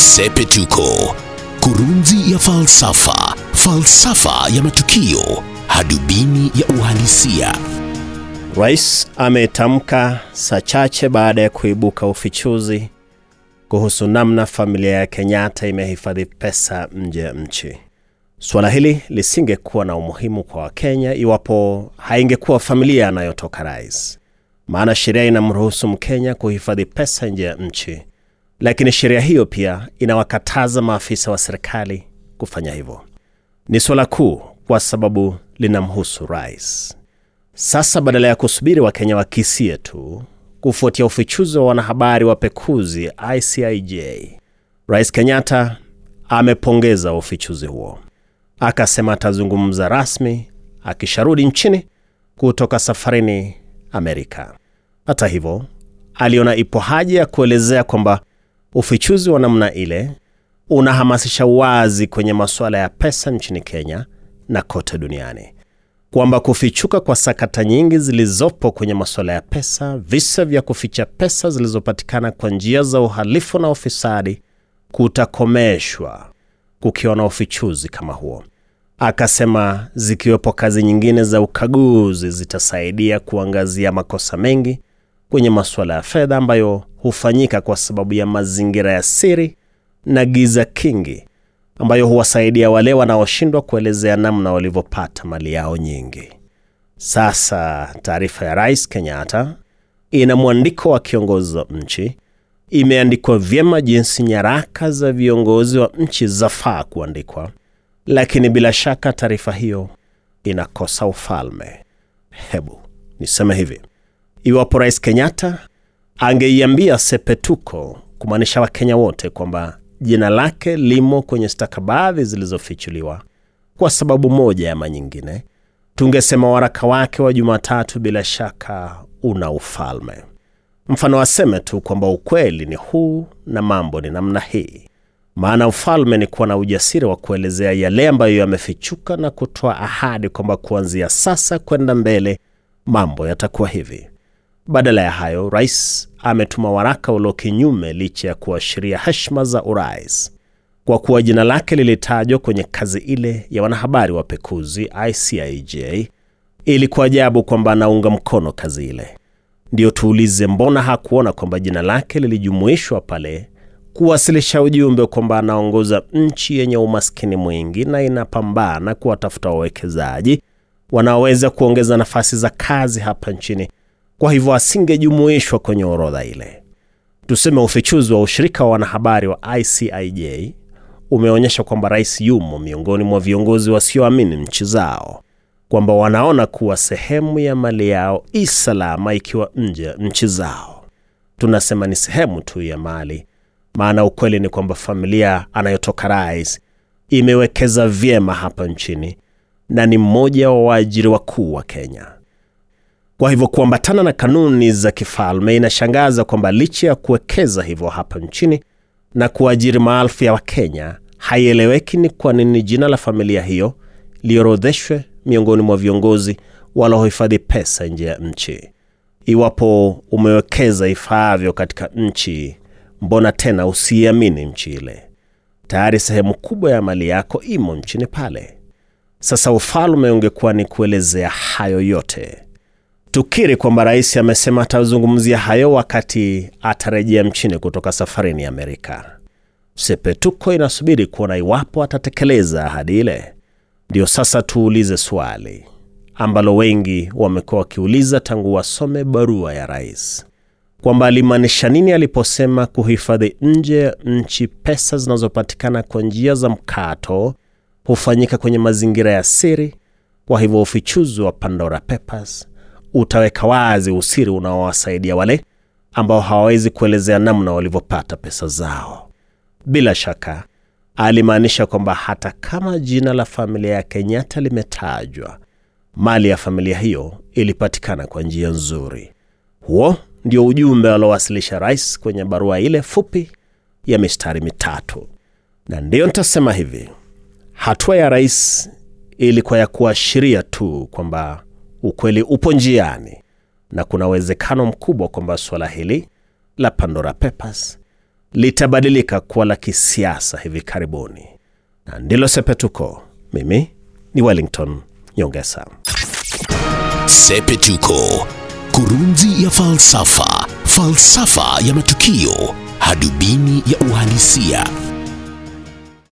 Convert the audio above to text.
Sepetuko, kurunzi ya falsafa, falsafa ya matukio, hadubini ya uhalisia. Rais ametamka saa chache baada ya kuibuka ufichuzi kuhusu namna familia ya Kenyatta imehifadhi pesa nje ya nchi. Suala hili lisingekuwa na umuhimu kwa Wakenya iwapo haingekuwa familia anayotoka rais, maana sheria inamruhusu Mkenya kuhifadhi pesa nje ya nchi, lakini sheria hiyo pia inawakataza maafisa wa serikali kufanya hivyo. Ni suala kuu kwa sababu linamhusu rais. Sasa badala ya kusubiri Wakenya wakisie tu kufuatia ufichuzi wa wanahabari wapekuzi ICIJ, Rais Kenyatta amepongeza ufichuzi huo, akasema atazungumza rasmi akisharudi nchini kutoka safarini Amerika. Hata hivyo, aliona ipo haja ya kuelezea kwamba ufichuzi wa namna ile unahamasisha wazi kwenye masuala ya pesa nchini Kenya na kote duniani kwamba kufichuka kwa sakata nyingi zilizopo kwenye masuala ya pesa, visa vya kuficha pesa zilizopatikana kwa njia za uhalifu na ufisadi kutakomeshwa kukiwa na ufichuzi kama huo. Akasema zikiwepo kazi nyingine za ukaguzi zitasaidia kuangazia makosa mengi kwenye masuala ya fedha ambayo hufanyika kwa sababu ya mazingira ya siri na giza kingi ambayo huwasaidia wale wanaoshindwa kuelezea namna walivyopata mali yao nyingi. Sasa taarifa ya Rais Kenyatta ina mwandiko wa kiongozi wa nchi, imeandikwa vyema jinsi nyaraka za viongozi wa nchi zafaa kuandikwa, lakini bila shaka taarifa hiyo inakosa ufalme. Hebu niseme hivi, iwapo Rais Kenyatta angeiambia Sepetuko, kumaanisha Wakenya wote, kwamba jina lake limo kwenye stakabadhi zilizofichuliwa kwa sababu moja ama nyingine, tungesema waraka wake wa Jumatatu bila shaka una ufalme. Mfano, aseme tu kwamba ukweli ni huu na mambo ni namna hii. Maana ufalme ni kuwa na ujasiri wa kuelezea yale ambayo yamefichuka na kutoa ahadi kwamba kuanzia sasa kwenda mbele mambo yatakuwa hivi. Badala ya hayo, rais ametuma waraka ulio kinyume, licha ya kuashiria heshima za urais, kwa kuwa jina lake lilitajwa kwenye kazi ile ya wanahabari wapekuzi ICIJ. Ilikuwa ajabu kwamba anaunga mkono kazi ile. Ndiyo tuulize, mbona hakuona kwamba jina lake lilijumuishwa pale kuwasilisha ujumbe kwamba anaongoza nchi yenye umaskini mwingi na inapambana kuwatafuta wawekezaji wanaoweza kuongeza nafasi za kazi hapa nchini kwa hivyo asingejumuishwa kwenye orodha ile. Tuseme ufichuzi wa ushirika wa wanahabari wa ICIJ umeonyesha kwamba rais yumo miongoni mwa viongozi wasioamini nchi zao, kwamba wanaona kuwa sehemu ya mali yao i salama ikiwa nje ya nchi zao. Tunasema ni sehemu tu ya mali, maana ukweli ni kwamba familia anayotoka rais imewekeza vyema hapa nchini na ni mmoja wa waajiri wakuu wa Kenya. Kwa hivyo kuambatana na kanuni za kifalme, inashangaza kwamba licha ya kuwekeza hivyo hapa nchini na kuajiri maelfu ya Wakenya, haieleweki ni kwa nini jina la familia hiyo liorodheshwe miongoni mwa viongozi walaohifadhi pesa nje ya nchi. Iwapo umewekeza ifaavyo katika nchi, mbona tena usiiamini nchi ile? Tayari sehemu kubwa ya mali yako imo nchini pale. Sasa ufalme ungekuwa ni kuelezea hayo yote Tukiri kwamba rais amesema atazungumzia hayo wakati atarejea mchini kutoka safarini Amerika. Sepetuko inasubiri kuona iwapo atatekeleza ahadi ile. Ndiyo sasa tuulize swali ambalo wengi wamekuwa wakiuliza tangu wasome barua ya rais, kwamba alimaanisha nini aliposema kuhifadhi nje ya nchi pesa zinazopatikana kwa njia za mkato hufanyika kwenye mazingira ya siri. Kwa hivyo ufichuzi wa Pandora Papers utaweka wazi usiri unaowasaidia wale ambao hawawezi kuelezea namna walivyopata pesa zao. Bila shaka alimaanisha kwamba hata kama jina la familia ya Kenyatta limetajwa, mali ya familia hiyo ilipatikana kwa njia nzuri. Huo ndio ujumbe aliowasilisha rais kwenye barua ile fupi ya mistari mitatu, na ndiyo nitasema hivi, hatua ya rais ilikuwa ya kuashiria tu kwamba ukweli upo njiani na kuna uwezekano mkubwa kwamba suala hili la Pandora Papers litabadilika kuwa la kisiasa hivi karibuni, na ndilo Sepetuko. Mimi ni Wellington Nyongesa. Sepetuko, kurunzi ya falsafa, falsafa ya matukio, hadubini ya uhalisia.